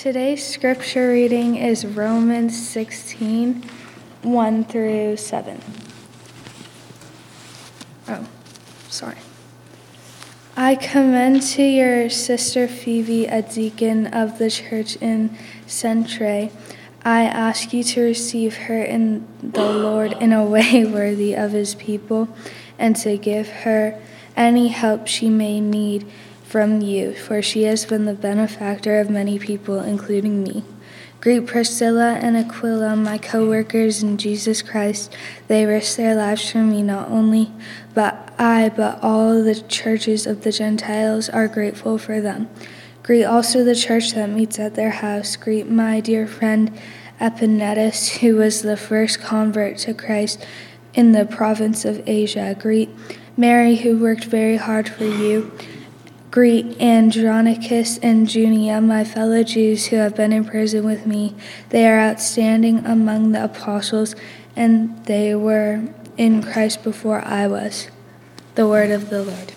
Today's scripture reading is Romans 16 1 through 7. Oh, sorry. I commend to your sister Phoebe, a deacon of the church in Cenchreae. I ask you to receive her in the Lord in a way worthy of his people, and to give her any help she may need from you, for she has been the benefactor of many people, including me. Greet Priscilla and Aquila, my co workers in Jesus Christ. They risked their lives for me, not only but I, but all the churches of the Gentiles are grateful for them. Greet also the church that meets at their house. Greet my dear friend Epaenetus, who was the first convert to Christ in the province of Asia. Greet Mary, who worked very hard for you. Greet Andronicus and Junia, my fellow Jews who have been in prison with me. They are outstanding among the apostles, and they were in Christ before I was. The word of the Lord.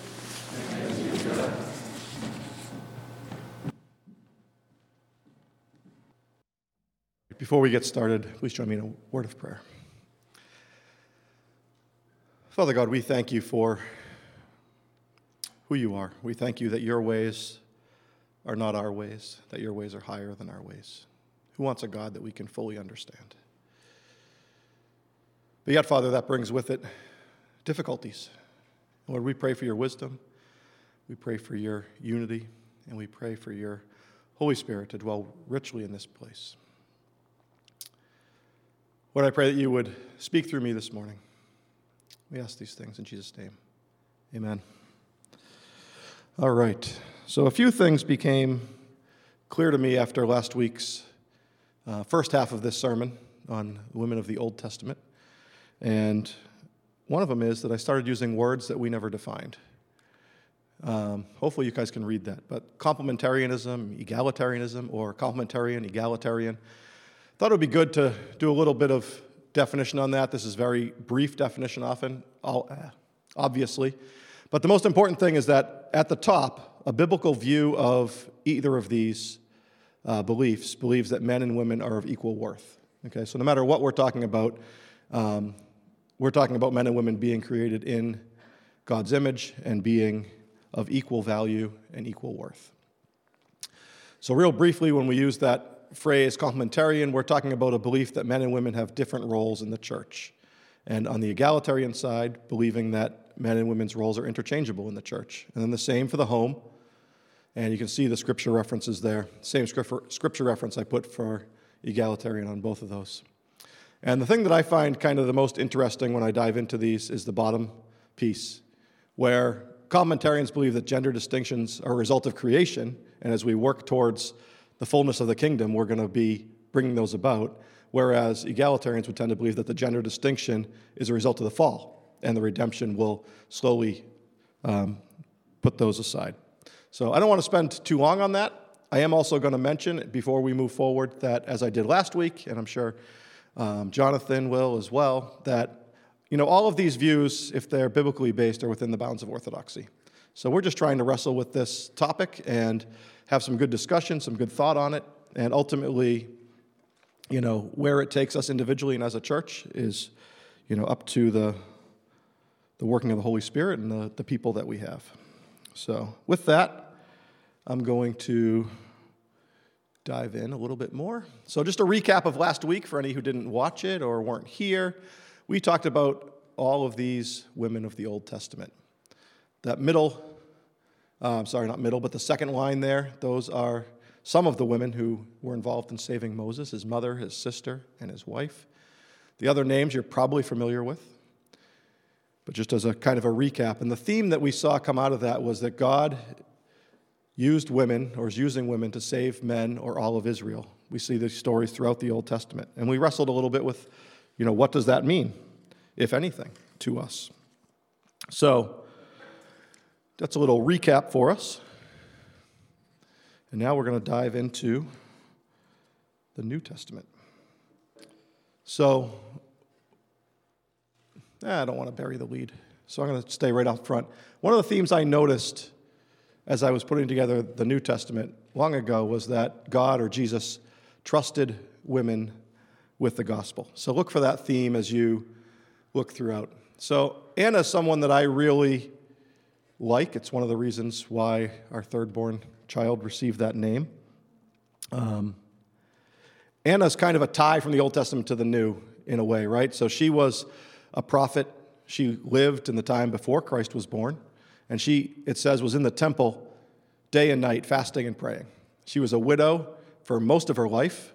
Before we get started, please join me in a word of prayer. Father God, we thank you for who you are. We thank you that your ways are not our ways, that your ways are higher than our ways. Who wants a God that we can fully understand? But yet, Father, that brings with it difficulties. Lord, we pray for your wisdom, we pray for your unity, and we pray for your Holy Spirit to dwell richly in this place. Lord, I pray that you would speak through me this morning. We ask these things in Jesus' name. Amen. All right. So, a few things became clear to me after last week's uh, first half of this sermon on women of the Old Testament. And one of them is that I started using words that we never defined. Um, hopefully, you guys can read that. But complementarianism, egalitarianism, or complementarian, egalitarian. Thought it would be good to do a little bit of definition on that. This is very brief definition, often, obviously. But the most important thing is that at the top, a biblical view of either of these uh, beliefs believes that men and women are of equal worth. Okay, so no matter what we're talking about, um, we're talking about men and women being created in God's image and being of equal value and equal worth. So, real briefly, when we use that phrase complementarian, we're talking about a belief that men and women have different roles in the church. And on the egalitarian side, believing that men and women's roles are interchangeable in the church. And then the same for the home. And you can see the scripture references there. Same scripture reference I put for egalitarian on both of those. And the thing that I find kind of the most interesting when I dive into these is the bottom piece, where complementarians believe that gender distinctions are a result of creation, and as we work towards the fullness of the kingdom, we're going to be bringing those about. Whereas egalitarians would tend to believe that the gender distinction is a result of the fall and the redemption will slowly um, put those aside. So I don't want to spend too long on that. I am also going to mention before we move forward that, as I did last week, and I'm sure um, Jonathan will as well, that you know all of these views, if they're biblically based, are within the bounds of orthodoxy. So we're just trying to wrestle with this topic and have some good discussion, some good thought on it, and ultimately, you know, where it takes us individually and as a church is, you know, up to the the working of the Holy Spirit and the, the people that we have. So, with that, I'm going to dive in a little bit more. So, just a recap of last week for any who didn't watch it or weren't here. We talked about all of these women of the Old Testament. That middle, uh, sorry, not middle, but the second line there, those are some of the women who were involved in saving Moses his mother, his sister, and his wife. The other names you're probably familiar with but just as a kind of a recap. And the theme that we saw come out of that was that God used women or is using women to save men or all of Israel. We see these stories throughout the Old Testament. And we wrestled a little bit with, you know, what does that mean, if anything, to us? So that's a little recap for us. And now we're going to dive into the New Testament. So I don't want to bury the lead, so I'm going to stay right up front. One of the themes I noticed as I was putting together the New Testament long ago was that God or Jesus trusted women with the gospel. So look for that theme as you look throughout. So Anna is someone that I really like. It's one of the reasons why our third born child received that name. Um, Anna's kind of a tie from the Old Testament to the New in a way, right? So she was a prophet. She lived in the time before Christ was born. And she, it says, was in the temple day and night, fasting and praying. She was a widow for most of her life,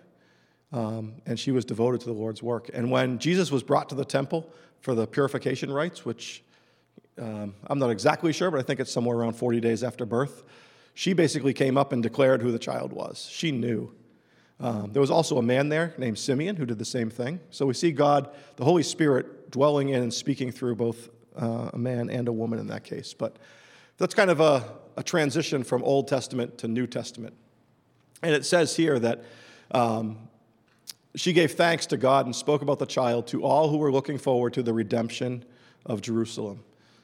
um, and she was devoted to the Lord's work. And when Jesus was brought to the temple for the purification rites, which um, I'm not exactly sure, but I think it's somewhere around 40 days after birth, she basically came up and declared who the child was. She knew. Um, there was also a man there named Simeon who did the same thing. So we see God, the Holy Spirit, dwelling in and speaking through both uh, a man and a woman in that case. But that's kind of a, a, transition from Old Testament to New Testament. And it says here that um, she gave thanks to God and spoke about the child to all who were looking forward to the redemption of Jerusalem.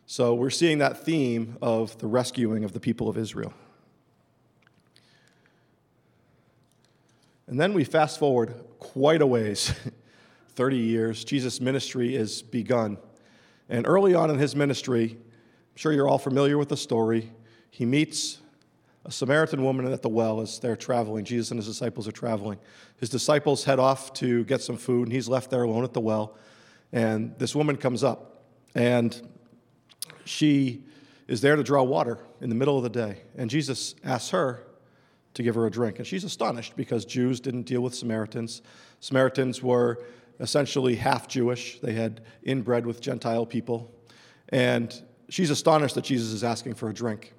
So we're seeing that theme of the rescuing of the people of Israel. And then we fast forward quite a ways 30 years. Jesus' ministry is begun. And early on in his ministry, I'm sure you're all familiar with the story, he meets a Samaritan woman at the well as they're traveling. Jesus and his disciples are traveling. His disciples head off to get some food, and he's left there alone at the well. And this woman comes up, and she is there to draw water in the middle of the day. And Jesus asks her to give her a drink. And she's astonished because Jews didn't deal with Samaritans. Samaritans were essentially half Jewish, they had inbred with Gentile people. And she's astonished that Jesus is asking for a drink.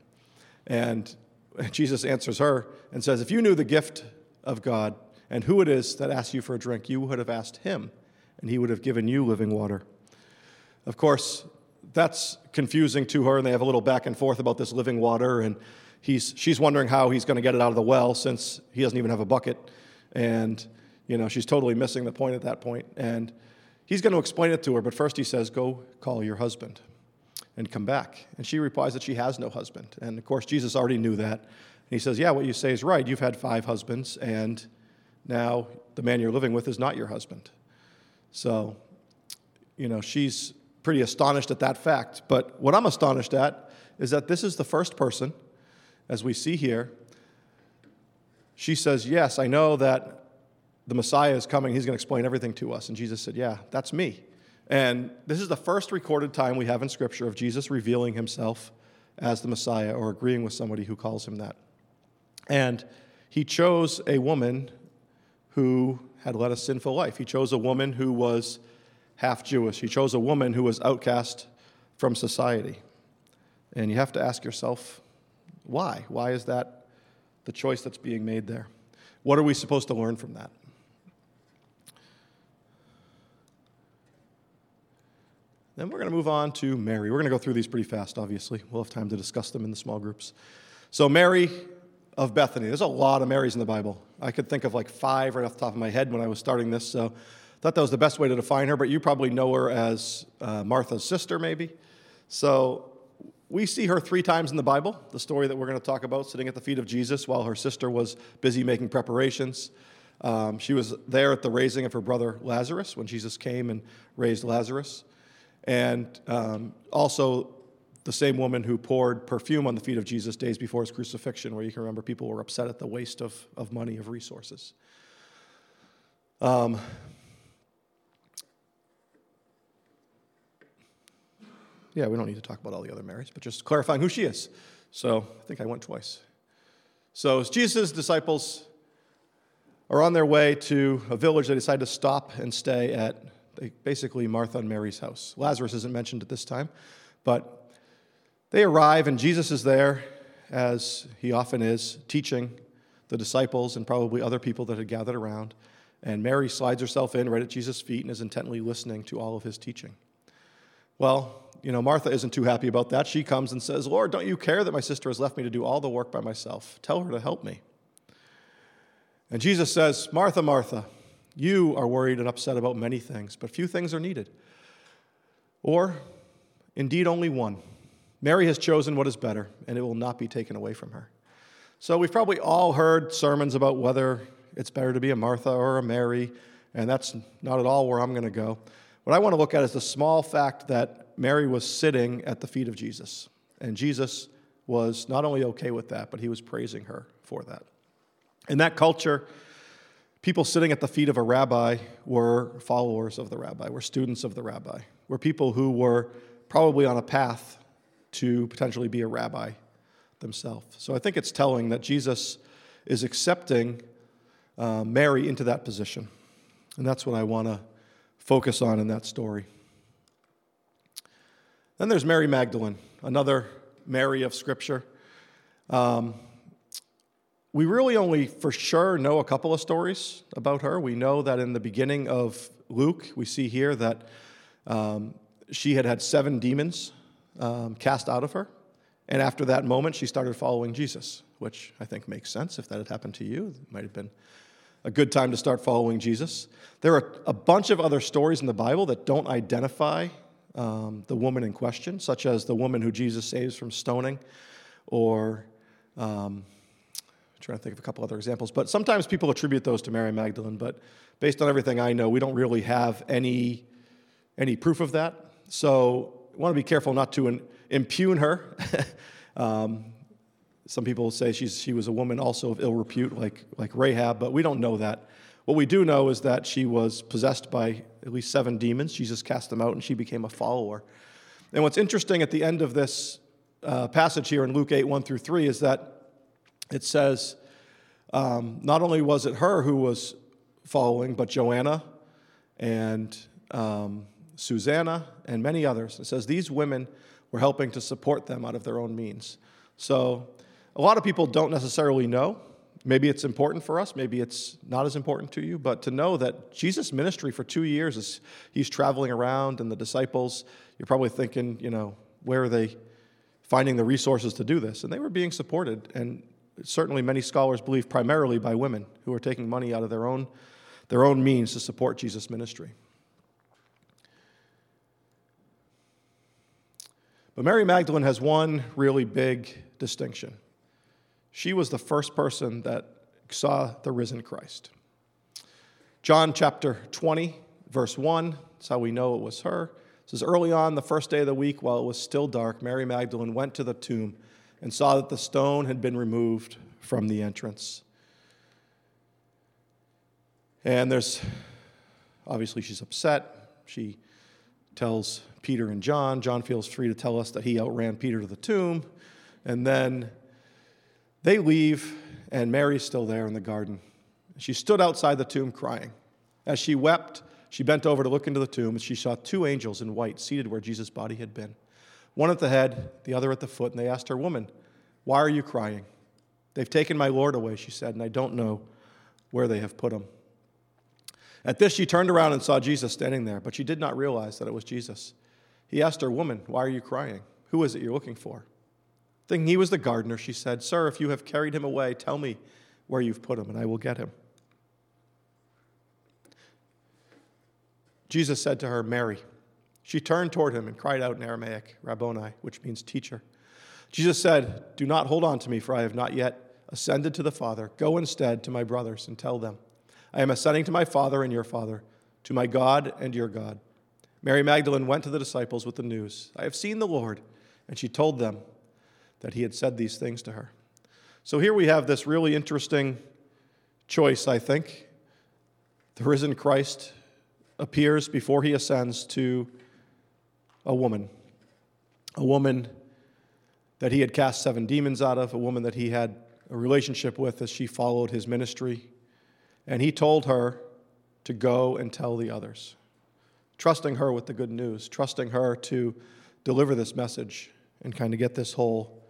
And Jesus answers her and says, If you knew the gift of God and who it is that asks you for a drink, you would have asked him, and he would have given you living water. Of course, that's confusing to her, and they have a little back and forth about this living water. And he's, she's wondering how he's going to get it out of the well since he doesn't even have a bucket. And, you know, she's totally missing the point at that point. And he's going to explain it to her, but first he says, Go call your husband and come back. And she replies that she has no husband. And of course, Jesus already knew that. And he says, Yeah, what you say is right. You've had five husbands, and now the man you're living with is not your husband. So, you know, she's pretty astonished at that fact. But what I'm astonished at is that this is the first person, as we see here. She says, Yes, I know that the Messiah is coming. He's going to explain everything to us. And Jesus said, Yeah, that's me. And this is the first recorded time we have in Scripture of Jesus revealing himself as the Messiah or agreeing with somebody who calls him that. And he chose a woman who had led a sinful life. He chose a woman who was half Jewish. He chose a woman who was outcast from society. And you have to ask yourself, why? Why is that the choice that's being made there? What are we supposed to learn from that? Then we're going to move on to Mary. We're going to go through these pretty fast, obviously. We'll have time to discuss them in the small groups. So, Mary of Bethany. There's a lot of Marys in the Bible. I could think of like five right off the top of my head when I was starting this, so I thought that was the best way to define her, but you probably know her as uh, Martha's sister, maybe. So, we see her three times in the Bible, the story that we're going to talk about, sitting at the feet of Jesus while her sister was busy making preparations. Um, she was there at the raising of her brother Lazarus when Jesus came and raised Lazarus and um, also the same woman who poured perfume on the feet of Jesus days before his crucifixion, where you can remember people were upset at the waste of, of money, of resources. Um, yeah, we don't need to talk about all the other Marys, but just clarifying who she is. So I think I went twice. So Jesus' disciples are on their way to a village, they decide to stop and stay at basically Martha and Mary's house. Lazarus isn't mentioned at this time, but they arrive, and Jesus is there, as he often is, teaching the disciples and probably other people that had gathered around. And Mary slides herself in right at Jesus' feet and is intently listening to all of his teaching. Well, you know, Martha isn't too happy about that. She comes and says, Lord, don't you care that my sister has left me to do all the work by myself? Tell her to help me. And Jesus says, Martha, Martha, you are worried and upset about many things, but few things are needed. Or, indeed, only one. Mary has chosen what is better, and it will not be taken away from her. So we've probably all heard sermons about whether it's better to be a Martha or a Mary, and that's not at all where I'm going to go. What I want to look at is the small fact that Mary was sitting at the feet of Jesus, and Jesus was not only okay with that, but he was praising her for that. In that culture, people sitting at the feet of a rabbi were followers of the rabbi, were students of the rabbi, were people who were probably on a path to potentially be a rabbi themselves. So I think it's telling that Jesus is accepting uh, Mary into that position. And that's what I want to focus on in that story. Then there's Mary Magdalene, another Mary of Scripture. Um, we really only for sure know a couple of stories about her. We know that in the beginning of Luke, we see here that um, she had had seven demons um, cast out of her. And after that moment, she started following Jesus, which I think makes sense. If that had happened to you, it might have been a good time to start following Jesus. There are a bunch of other stories in the Bible that don't identify um, the woman in question, such as the woman who Jesus saves from stoning, or um, I'm trying to think of a couple other examples. But sometimes people attribute those to Mary Magdalene, but based on everything I know, we don't really have any, any proof of that. So I want to be careful not to impugn her. um, some people say she's, she was a woman also of ill repute, like, like Rahab, but we don't know that. What we do know is that she was possessed by at least seven demons. Jesus cast them out, and she became a follower. And what's interesting at the end of this uh, passage here in Luke 8 1 through 3 is that it says, um, not only was it her who was following, but Joanna and um, Susanna and many others. It says these women were helping to support them out of their own means. So a lot of people don't necessarily know. Maybe it's important for us, maybe it's not as important to you, but to know that Jesus' ministry for two years is he's traveling around and the disciples, you're probably thinking, you know, where are they finding the resources to do this? And they were being supported, and certainly many scholars believe primarily by women who are taking money out of their own, their own means to support Jesus' ministry. But Mary Magdalene has one really big distinction she was the first person that saw the risen Christ. John chapter 20, verse 1, that's how we know it was her. It says, Early on, the first day of the week, while it was still dark, Mary Magdalene went to the tomb and saw that the stone had been removed from the entrance. And there's obviously she's upset. She tells Peter and John. John feels free to tell us that he outran Peter to the tomb. And then they leave, and Mary's still there in the garden. She stood outside the tomb crying. As she wept, she bent over to look into the tomb, and she saw two angels in white seated where Jesus' body had been, one at the head, the other at the foot. And they asked her, Woman, why are you crying? They've taken my Lord away, she said, and I don't know where they have put him. At this, she turned around and saw Jesus standing there, but she did not realize that it was Jesus. He asked her, Woman, why are you crying? Who is it you're looking for? Thinking he was the gardener, she said, Sir, if you have carried him away, tell me where you've put him, and I will get him. Jesus said to her, Mary. She turned toward him and cried out in Aramaic, Rabboni, which means teacher. Jesus said, Do not hold on to me, for I have not yet ascended to the Father. Go instead to my brothers and tell them, I am ascending to my Father and your Father, to my God and your God. Mary Magdalene went to the disciples with the news, I have seen the Lord. And she told them that he had said these things to her. So here we have this really interesting choice, I think. The risen Christ appears before he ascends to a woman, a woman that he had cast seven demons out of, a woman that he had a relationship with as she followed his ministry. And he told her to go and tell the others, trusting her with the good news, trusting her to deliver this message and kind of get this whole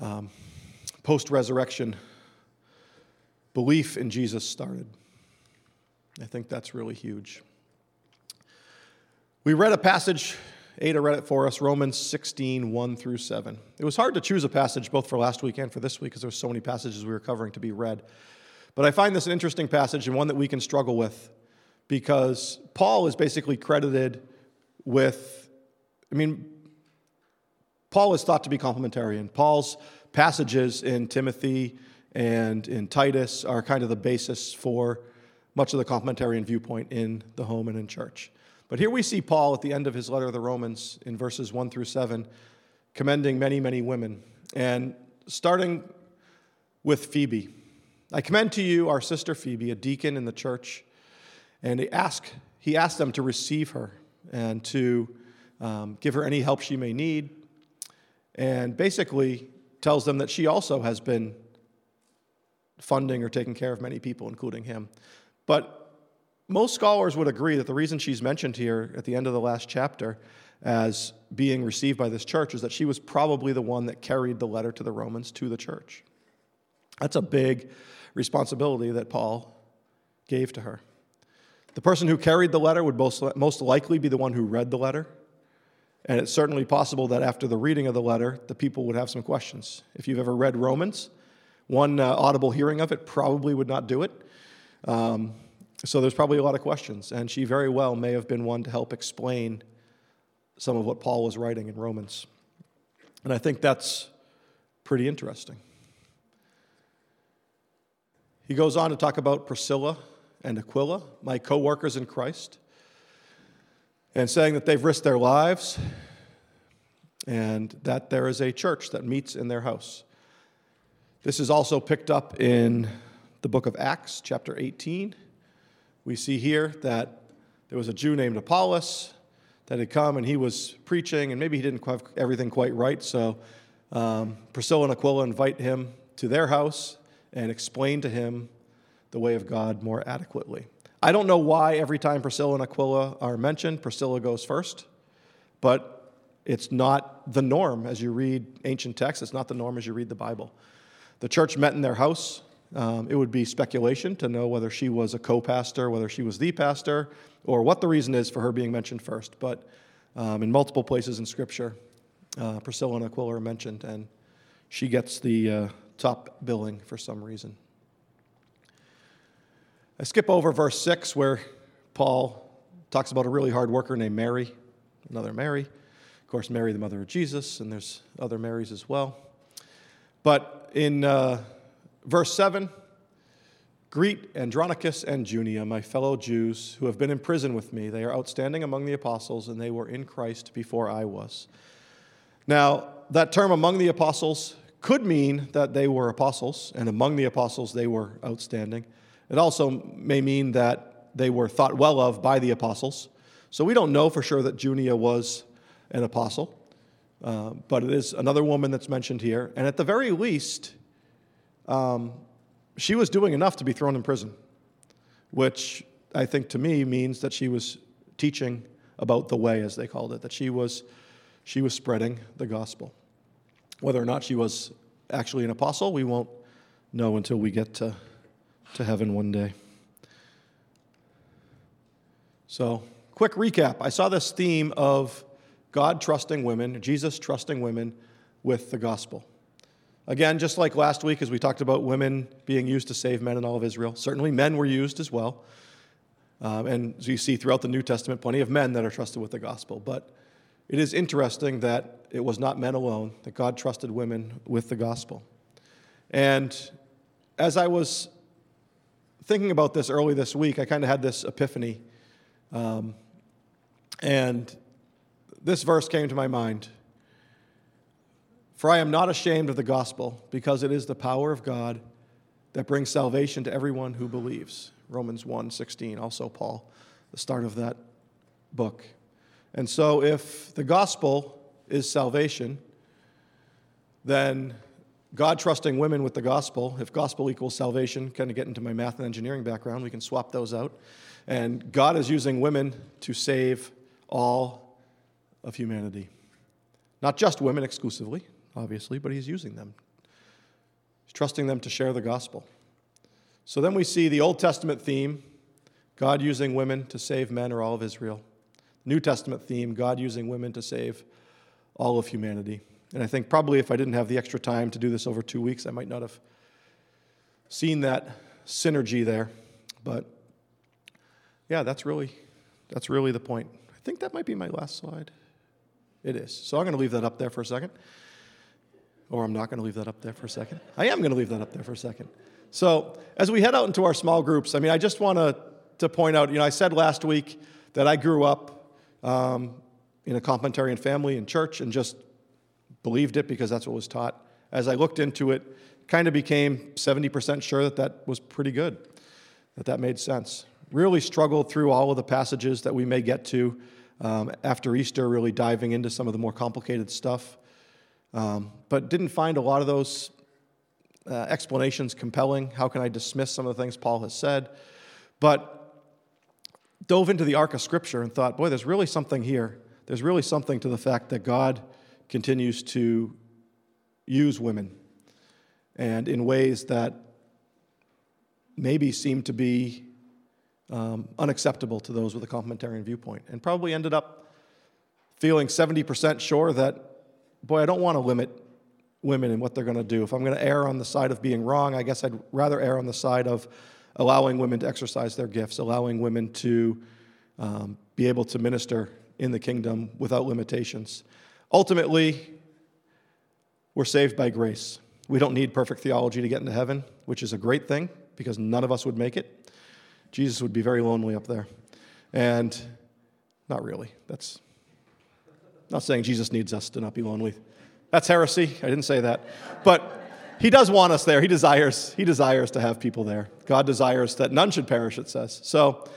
um, post resurrection belief in Jesus started. I think that's really huge. We read a passage, Ada read it for us, Romans 16, 1 through 7. It was hard to choose a passage both for last week and for this week because there were so many passages we were covering to be read. But I find this an interesting passage and one that we can struggle with because Paul is basically credited with, I mean, Paul is thought to be complementarian. Paul's passages in Timothy and in Titus are kind of the basis for much of the complementarian viewpoint in the home and in church. But here we see Paul at the end of his letter to the Romans in verses 1 through 7 commending many, many women. And starting with Phoebe. I commend to you our sister Phoebe, a deacon in the church, and he asked, he asked them to receive her and to um, give her any help she may need, and basically tells them that she also has been funding or taking care of many people, including him. But most scholars would agree that the reason she's mentioned here at the end of the last chapter as being received by this church is that she was probably the one that carried the letter to the Romans to the church. That's a big responsibility that Paul gave to her. The person who carried the letter would most, most likely be the one who read the letter. And it's certainly possible that after the reading of the letter, the people would have some questions. If you've ever read Romans, one uh, audible hearing of it probably would not do it. Um, so there's probably a lot of questions. And she very well may have been one to help explain some of what Paul was writing in Romans. And I think that's pretty interesting. He goes on to talk about Priscilla and Aquila, my co workers in Christ, and saying that they've risked their lives and that there is a church that meets in their house. This is also picked up in the book of Acts, chapter 18. We see here that there was a Jew named Apollos that had come and he was preaching, and maybe he didn't have everything quite right, so um, Priscilla and Aquila invite him to their house and explain to him the way of God more adequately. I don't know why every time Priscilla and Aquila are mentioned, Priscilla goes first, but it's not the norm as you read ancient texts. It's not the norm as you read the Bible. The church met in their house. Um, it would be speculation to know whether she was a co pastor, whether she was the pastor, or what the reason is for her being mentioned first. But um, in multiple places in Scripture, uh, Priscilla and Aquila are mentioned, and she gets the uh, top billing for some reason. I skip over verse 6 where Paul talks about a really hard worker named Mary, another Mary. Of course, Mary, the mother of Jesus, and there's other Marys as well. But in uh, verse 7, greet Andronicus and Junia, my fellow Jews, who have been in prison with me. They are outstanding among the apostles, and they were in Christ before I was. Now, that term among the apostles could mean that they were apostles, and among the apostles they were outstanding. It also may mean that they were thought well of by the apostles. So we don't know for sure that Junia was an apostle, uh, but it is another woman that's mentioned here. And at the very least, um, she was doing enough to be thrown in prison, which I think to me means that she was teaching about the way, as they called it, that she was, she was spreading the gospel. Whether or not she was actually an apostle, we won't know until we get to, to heaven one day. So, quick recap. I saw this theme of God trusting women, Jesus trusting women with the gospel. Again, just like last week, as we talked about women being used to save men in all of Israel, certainly men were used as well. Um, and as you see throughout the New Testament, plenty of men that are trusted with the gospel. But it is interesting that it was not men alone, that God trusted women with the gospel. And as I was thinking about this early this week, I kind of had this epiphany. Um, and this verse came to my mind For I am not ashamed of the gospel, because it is the power of God that brings salvation to everyone who believes. Romans 1 16, also Paul, the start of that book. And so, if the gospel is salvation, then God trusting women with the gospel, if gospel equals salvation, kind of get into my math and engineering background, we can swap those out. And God is using women to save all of humanity. Not just women exclusively, obviously, but He's using them. He's trusting them to share the gospel. So then we see the Old Testament theme God using women to save men or all of Israel. New Testament theme God using women to save all of humanity. And I think probably if I didn't have the extra time to do this over two weeks, I might not have seen that synergy there. But yeah, that's really that's really the point. I think that might be my last slide. It is. So I'm going to leave that up there for a second. Or I'm not going to leave that up there for a second. I am going to leave that up there for a second. So as we head out into our small groups, I mean, I just want to, to point out, you know, I said last week that I grew up um, in a complementarian family in church and just believed it because that's what was taught. As I looked into it, kind of became 70% sure that that was pretty good, that that made sense. Really struggled through all of the passages that we may get to um, after Easter, really diving into some of the more complicated stuff. Um, but didn't find a lot of those uh, explanations compelling. How can I dismiss some of the things Paul has said? But dove into the arc of Scripture and thought, boy, there's really something here. There's really something to the fact that God continues to use women and in ways that maybe seem to be um, unacceptable to those with a complementarian viewpoint, and probably ended up feeling 70% sure that, boy, I don't want to limit women and what they're going to do. If I'm going to err on the side of being wrong, I guess I'd rather err on the side of allowing women to exercise their gifts, allowing women to um, be able to minister in the kingdom without limitations. Ultimately, we're saved by grace. We don't need perfect theology to get into heaven, which is a great thing because none of us would make it. Jesus would be very lonely up there. And not really. That's not saying Jesus needs us to not be lonely. That's heresy. I didn't say that. But he does want us there. He desires, he desires to have people there. God desires that none should perish, it says. So,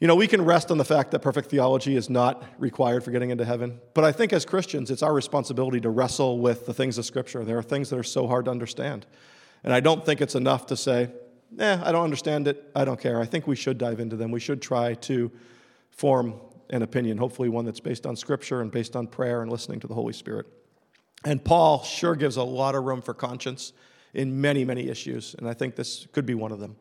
you know, we can rest on the fact that perfect theology is not required for getting into heaven. But I think as Christians, it's our responsibility to wrestle with the things of Scripture. There are things that are so hard to understand. And I don't think it's enough to say, eh, I don't understand it. I don't care. I think we should dive into them. We should try to form an opinion, hopefully one that's based on Scripture and based on prayer and listening to the Holy Spirit. And Paul sure gives a lot of room for conscience in many, many issues. And I think this could be one of them.